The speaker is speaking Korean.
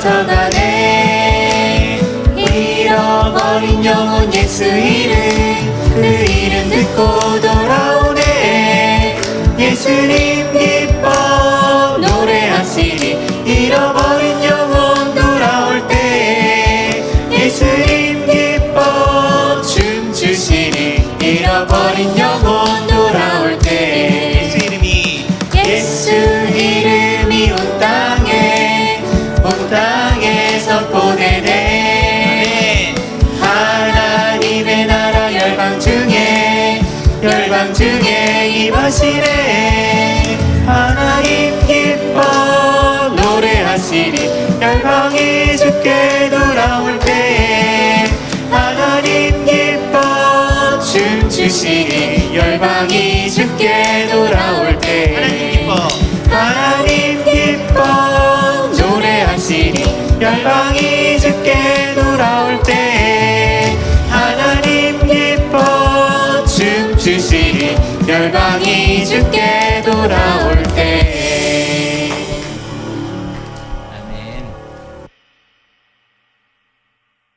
젖어가네. 잃어버린 영혼 예수 이름 그 이름 듣고 돌아오네. 예수님 기뻐 노래하시리 잃어버린 영혼 돌아올 때 예수님 기뻐 춤추시리 잃어버린 영혼 돌아올 때 예수 이름이 예수 이름 열방 중에 임하시네. 하나님 기뻐 노래하시리. 열방이 주께 돌아올 때 하나님 기뻐 춤추시리. 열방이 주께 돌아올 때 하나님 기뻐. 하나님 기뻐 노래하시리. 열방이 주께 춤추시리. 열방이 주께